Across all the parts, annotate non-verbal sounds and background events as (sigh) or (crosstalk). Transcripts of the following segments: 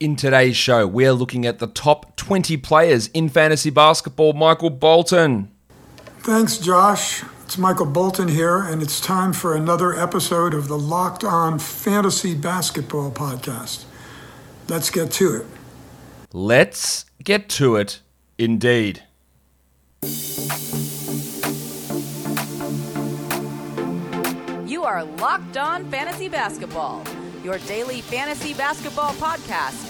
In today's show, we're looking at the top 20 players in fantasy basketball. Michael Bolton. Thanks, Josh. It's Michael Bolton here, and it's time for another episode of the Locked On Fantasy Basketball Podcast. Let's get to it. Let's get to it, indeed. You are Locked On Fantasy Basketball, your daily fantasy basketball podcast,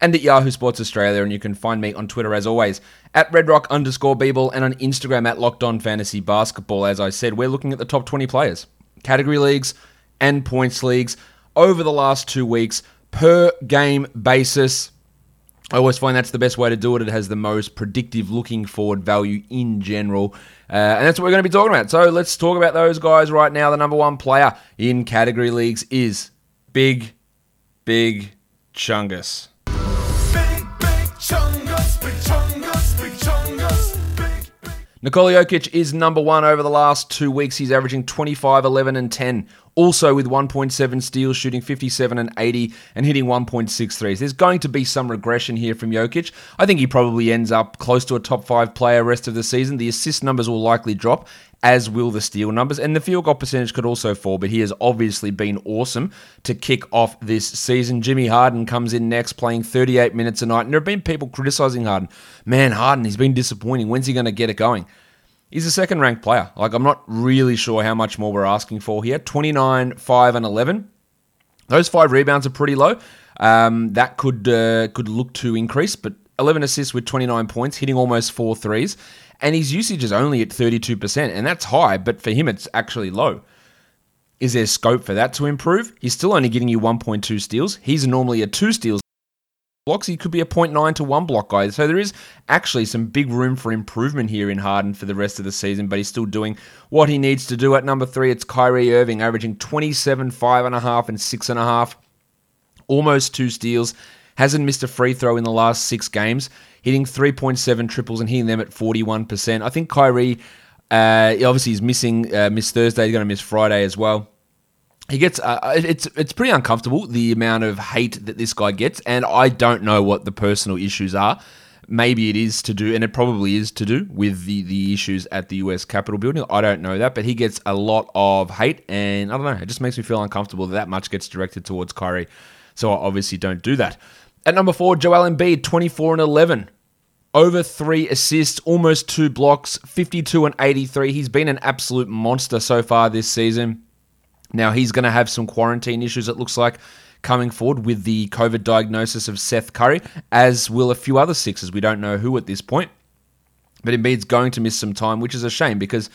and at Yahoo Sports Australia. And you can find me on Twitter as always at redrock underscore Beeble and on Instagram at Locked On Fantasy Basketball. As I said, we're looking at the top 20 players, category leagues and points leagues over the last two weeks per game basis. I always find that's the best way to do it. It has the most predictive looking forward value in general. Uh, and that's what we're going to be talking about. So let's talk about those guys right now. The number one player in category leagues is Big, Big Chungus. Chungus, big. Nikola Jokic is number one over the last two weeks. He's averaging 25, 11, and 10. Also with 1.7 steals, shooting 57 and 80, and hitting 1.6 threes. There's going to be some regression here from Jokic. I think he probably ends up close to a top five player rest of the season. The assist numbers will likely drop, as will the steal numbers, and the field goal percentage could also fall, but he has obviously been awesome to kick off this season. Jimmy Harden comes in next, playing 38 minutes a night, and there have been people criticizing Harden. Man, Harden, he's been disappointing. When's he going to get it going? He's a second ranked player. Like, I'm not really sure how much more we're asking for here. 29, 5, and 11. Those five rebounds are pretty low. Um, that could uh, could look to increase, but 11 assists with 29 points, hitting almost four threes. And his usage is only at 32%, and that's high, but for him, it's actually low. Is there scope for that to improve? He's still only getting you 1.2 steals. He's normally a two steals blocks. He could be a 0.9 to 1 block guy. So there is actually some big room for improvement here in Harden for the rest of the season, but he's still doing what he needs to do. At number three, it's Kyrie Irving, averaging 27, 5.5, and 6.5. Almost two steals. Hasn't missed a free throw in the last six games, hitting 3.7 triples and hitting them at 41%. I think Kyrie, uh, obviously, he's missing, uh, miss Thursday. He's going to miss Friday as well he gets uh, it's it's pretty uncomfortable the amount of hate that this guy gets and i don't know what the personal issues are. Maybe it is to do and it probably is to do with the the issues at the us capitol building. I don't know that but he gets a lot of hate and i don't know it just makes me feel uncomfortable that that much gets directed towards kyrie. So i obviously don't do that. At number four joel embiid 24 and 11 over three assists, almost two blocks, 52 and 83. He's been an absolute monster so far this season. Now, he's going to have some quarantine issues, it looks like, coming forward with the COVID diagnosis of Seth Curry, as will a few other Sixers. We don't know who at this point. But Embiid's going to miss some time, which is a shame because,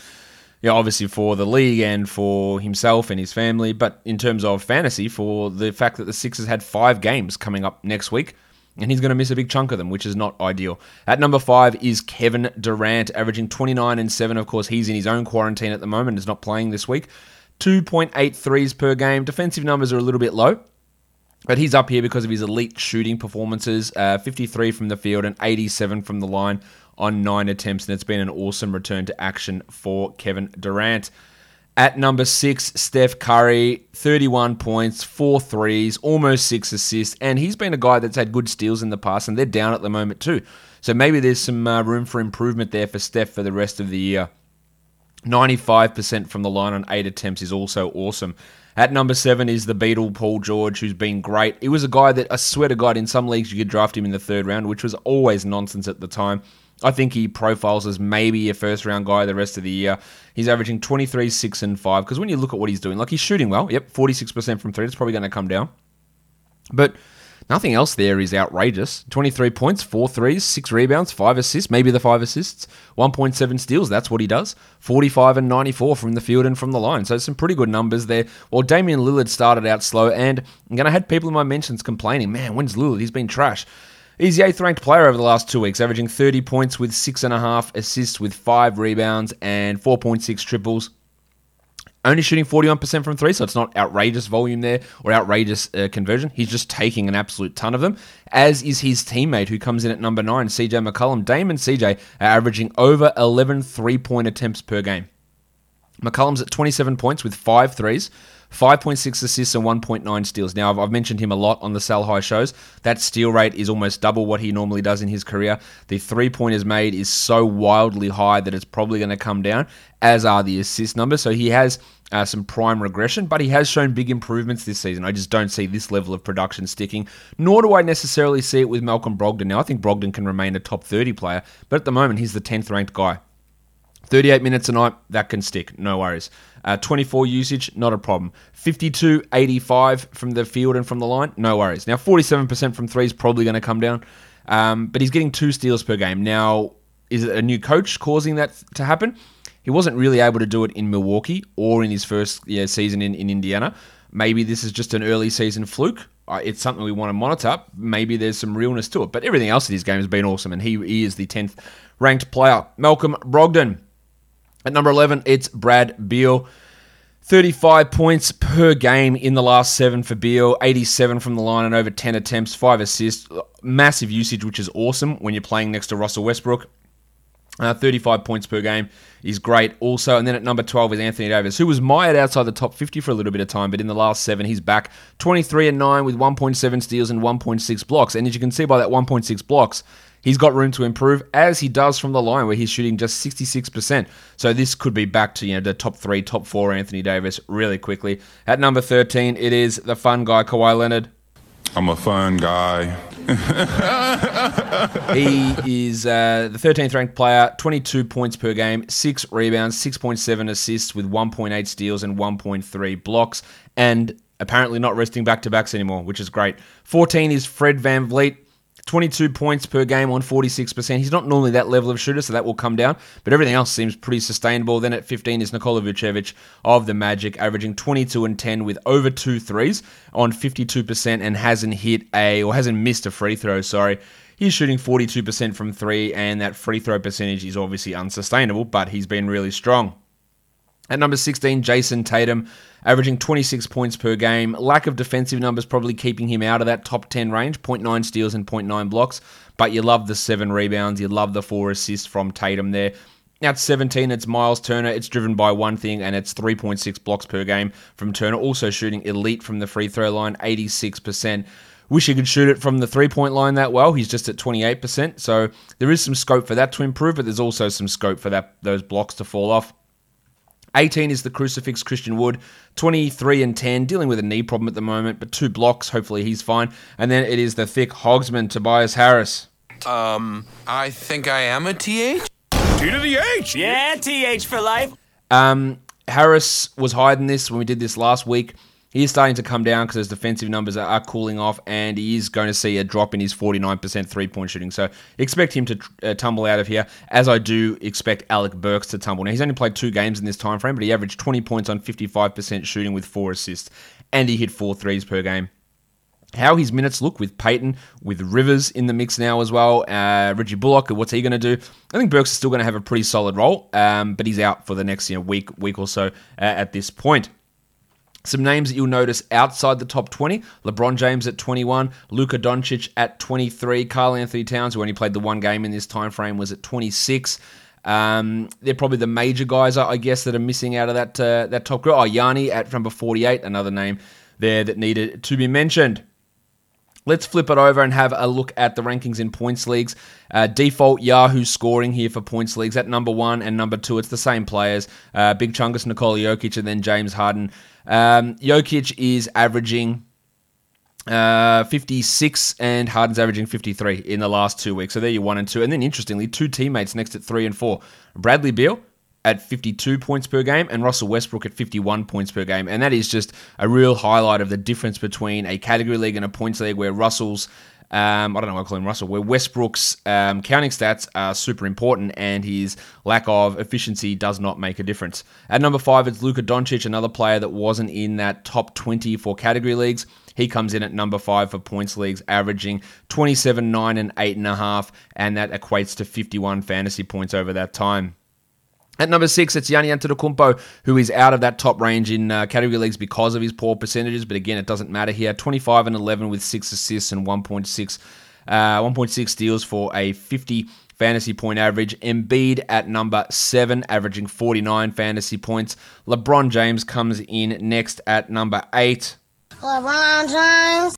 know, obviously for the league and for himself and his family, but in terms of fantasy, for the fact that the Sixers had five games coming up next week, and he's going to miss a big chunk of them, which is not ideal. At number five is Kevin Durant, averaging 29 and 7. Of course, he's in his own quarantine at the moment, is not playing this week. 2.8 threes per game. Defensive numbers are a little bit low, but he's up here because of his elite shooting performances uh, 53 from the field and 87 from the line on nine attempts. And it's been an awesome return to action for Kevin Durant. At number six, Steph Curry, 31 points, four threes, almost six assists. And he's been a guy that's had good steals in the past, and they're down at the moment too. So maybe there's some uh, room for improvement there for Steph for the rest of the year. 95% from the line on eight attempts is also awesome. At number seven is the Beetle Paul George, who's been great. He was a guy that I swear to God, in some leagues you could draft him in the third round, which was always nonsense at the time. I think he profiles as maybe a first round guy the rest of the year. He's averaging 23, 6, and 5. Because when you look at what he's doing, like he's shooting well. Yep, 46% from three. It's probably going to come down. But Nothing else there is outrageous. 23 points, 4 threes, 6 rebounds, 5 assists, maybe the 5 assists, 1.7 steals, that's what he does. 45 and 94 from the field and from the line. So some pretty good numbers there. Well, Damian Lillard started out slow, and I'm going to have people in my mentions complaining, man, when's Lillard? He's been trash. He's the eighth ranked player over the last two weeks, averaging 30 points with six and a half assists, with five rebounds and 4.6 triples. Only shooting 41% from three, so it's not outrageous volume there or outrageous uh, conversion. He's just taking an absolute ton of them, as is his teammate who comes in at number nine, CJ McCollum. Damon CJ are averaging over 11 three point attempts per game. McCollum's at 27 points with five threes, 5.6 assists, and 1.9 steals. Now, I've, I've mentioned him a lot on the Sell High shows. That steal rate is almost double what he normally does in his career. The three pointers made is so wildly high that it's probably going to come down, as are the assist numbers. So he has uh, some prime regression, but he has shown big improvements this season. I just don't see this level of production sticking, nor do I necessarily see it with Malcolm Brogdon. Now, I think Brogdon can remain a top 30 player, but at the moment, he's the 10th ranked guy. 38 minutes a night, that can stick, no worries. Uh, 24 usage, not a problem. 52, 85 from the field and from the line, no worries. Now, 47% from three is probably going to come down, um, but he's getting two steals per game. Now, is it a new coach causing that to happen? He wasn't really able to do it in Milwaukee or in his first yeah, season in, in Indiana. Maybe this is just an early season fluke. Uh, it's something we want to monitor. Maybe there's some realness to it. But everything else in his game has been awesome, and he, he is the 10th ranked player. Malcolm Brogdon. At number 11, it's Brad Beal. 35 points per game in the last seven for Beal, 87 from the line and over 10 attempts, five assists. Massive usage, which is awesome when you're playing next to Russell Westbrook. Uh, 35 points per game is great also. And then at number 12 is Anthony Davis, who was mired outside the top 50 for a little bit of time, but in the last seven, he's back 23 and 9 with 1.7 steals and 1.6 blocks. And as you can see by that 1.6 blocks, he's got room to improve, as he does from the line, where he's shooting just 66%. So this could be back to you know the top three, top four Anthony Davis really quickly. At number 13, it is the fun guy, Kawhi Leonard. I'm a fun guy. (laughs) He is uh, the 13th ranked player, 22 points per game, 6 rebounds, 6.7 assists with 1.8 steals and 1.3 blocks, and apparently not resting back to backs anymore, which is great. 14 is Fred VanVleet. 22 points per game on 46%. He's not normally that level of shooter, so that will come down, but everything else seems pretty sustainable. Then at 15 is Nikola Vucevic of the Magic, averaging 22 and 10 with over two threes on 52% and hasn't hit a, or hasn't missed a free throw, sorry. He's shooting 42% from three, and that free throw percentage is obviously unsustainable, but he's been really strong. At number 16, Jayson Tatum, averaging 26 points per game. Lack of defensive numbers probably keeping him out of that top 10 range, 0.9 steals and 0.9 blocks. But you love the seven rebounds, you love the four assists from Tatum there. At 17, it's Miles Turner. It's driven by one thing, and it's 3.6 blocks per game from Turner. Also shooting elite from the free throw line, 86%. Wish he could shoot it from the three point line that well. He's just at 28%. So there is some scope for that to improve, but there's also some scope for that those blocks to fall off. 18 is the crucifix Christian Wood, 23 and 10, dealing with a knee problem at the moment, but two blocks. Hopefully he's fine. And then it is the thick Hogsman Tobias Harris. Um, I think I am a TH. T to the H. Yeah, TH for life. Um, Harris was hiding this when we did this last week. He is starting to come down because his defensive numbers are, are cooling off, and he is going to see a drop in his 49% three point shooting. So expect him to uh, tumble out of here, as I do expect Alec Burks to tumble. Now, he's only played two games in this time frame, but he averaged 20 points on 55% shooting with four assists, and he hit four threes per game how his minutes look with Payton, with Rivers in the mix now as well. Uh, Reggie Bullock, what's he going to do? I think Burks is still going to have a pretty solid role, um, but he's out for the next you know, week, week or so uh, at this point. Some names that you'll notice outside the top 20 LeBron James at 21, Luka Doncic at 23, Karl Anthony Towns, who only played the one game in this time frame, was at 26. Um, they're probably the major guys, I guess, that are missing out of that uh, that top group. Oh, Yanni at number 48, another name there that needed to be mentioned. Let's flip it over and have a look at the rankings in points leagues. Uh, default Yahoo scoring here for points leagues at number one and number two. It's the same players. Uh, Big Chungus, Nikola Jokic, and then James Harden. Um, Jokic is averaging uh, 56 and Harden's averaging 53 in the last two weeks. So there you one and two. And then interestingly, two teammates next at three and four. Bradley Beal at 52 points per game and Russell Westbrook at 51 points per game. And that is just a real highlight of the difference between a category league and a points league where Russell's Um, I don't know why I call him Russell, where Westbrook's um, counting stats are super important and his lack of efficiency does not make a difference. At number five, it's Luka Doncic, another player that wasn't in that top 20 for category leagues. He comes in at number five for points leagues, averaging 27, 9, and 8.5, and that equates to 51 fantasy points over that time. At number six, it's Yanni Antetokounmpo, who is out of that top range in uh, category leagues because of his poor percentages. But again, it doesn't matter here. 25 and 11 with six assists and 1.6 uh, 1.6 steals for a 50 fantasy point average. Embiid at number seven, averaging 49 fantasy points. LeBron James comes in next at number eight. LeBron James.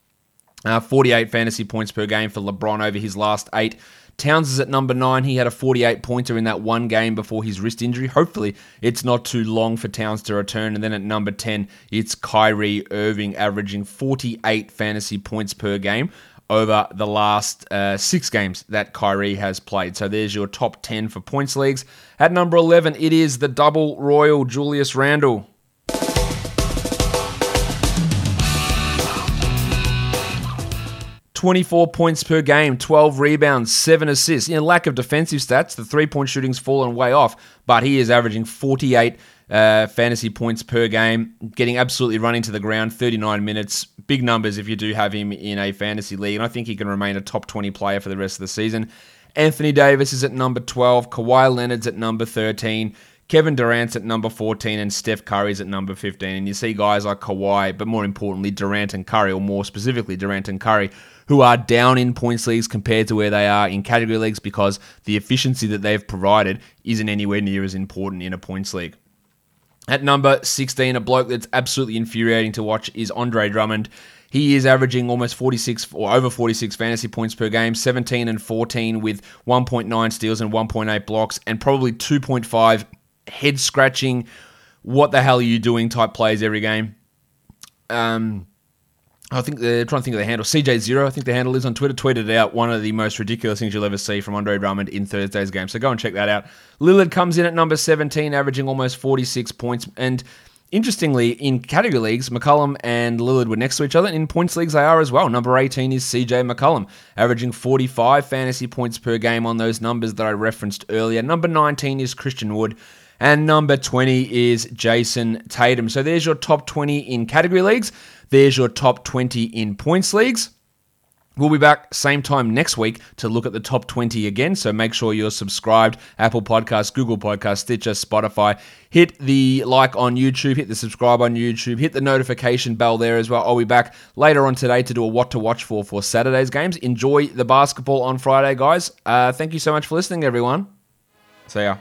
Uh, 48 fantasy points per game for LeBron over his last eight. Towns is at number nine. He had a 48 pointer in that one game before his wrist injury. Hopefully, it's not too long for Towns to return. And then at number 10, it's Kyrie Irving, averaging 48 fantasy points per game over the last uh, six games that Kyrie has played. So there's your top 10 for points leagues. At number 11, it is the double royal Julius Randle. 24 points per game, 12 rebounds, 7 assists. Know, lack of defensive stats, the three point shooting's fallen way off, but he is averaging 48 uh, fantasy points per game, getting absolutely run into the ground, 39 minutes. Big numbers if you do have him in a fantasy league, and I think he can remain a top 20 player for the rest of the season. Anthony Davis is at number 12, Kawhi Leonard's at number 13. Kevin Durant's at number 14 and Steph Curry's at number 15. And you see guys like Kawhi, but more importantly, Durant and Curry, or more specifically, Durant and Curry, who are down in points leagues compared to where they are in category leagues because the efficiency that they've provided isn't anywhere near as important in a points league. At number 16, a bloke that's absolutely infuriating to watch is Andre Drummond. He is averaging almost 46 or over 46 fantasy points per game, 17 and 14 with 1.9 steals and 1.8 blocks, and probably 2.5 head scratching, what the hell are you doing type plays every game. Um, I think they're trying to think of the handle. CJ Zero, I think the handle is on Twitter, tweeted out one of the most ridiculous things you'll ever see from Andre Drummond in Thursday's game. So go and check that out. Lillard comes in at number 17, averaging almost 46 points. And interestingly, in category leagues, McCollum and Lillard were next to each other. And In points leagues, they are as well. Number 18 is CJ McCollum, averaging 45 fantasy points per game on those numbers that I referenced earlier. Number 19 is Christian Wood. And number 20 is Jayson Tatum. So there's your top 20 in category leagues. There's your top 20 in points leagues. We'll be back same time next week to look at the top 20 again. So make sure you're subscribed. Apple Podcasts, Google Podcasts, Stitcher, Spotify. Hit the like on YouTube, hit the subscribe on YouTube, hit the notification bell there as well. I'll be back later on today to do a what to watch for for Saturday's games. Enjoy the basketball on Friday, guys. Uh, thank you so much for listening, everyone. See ya.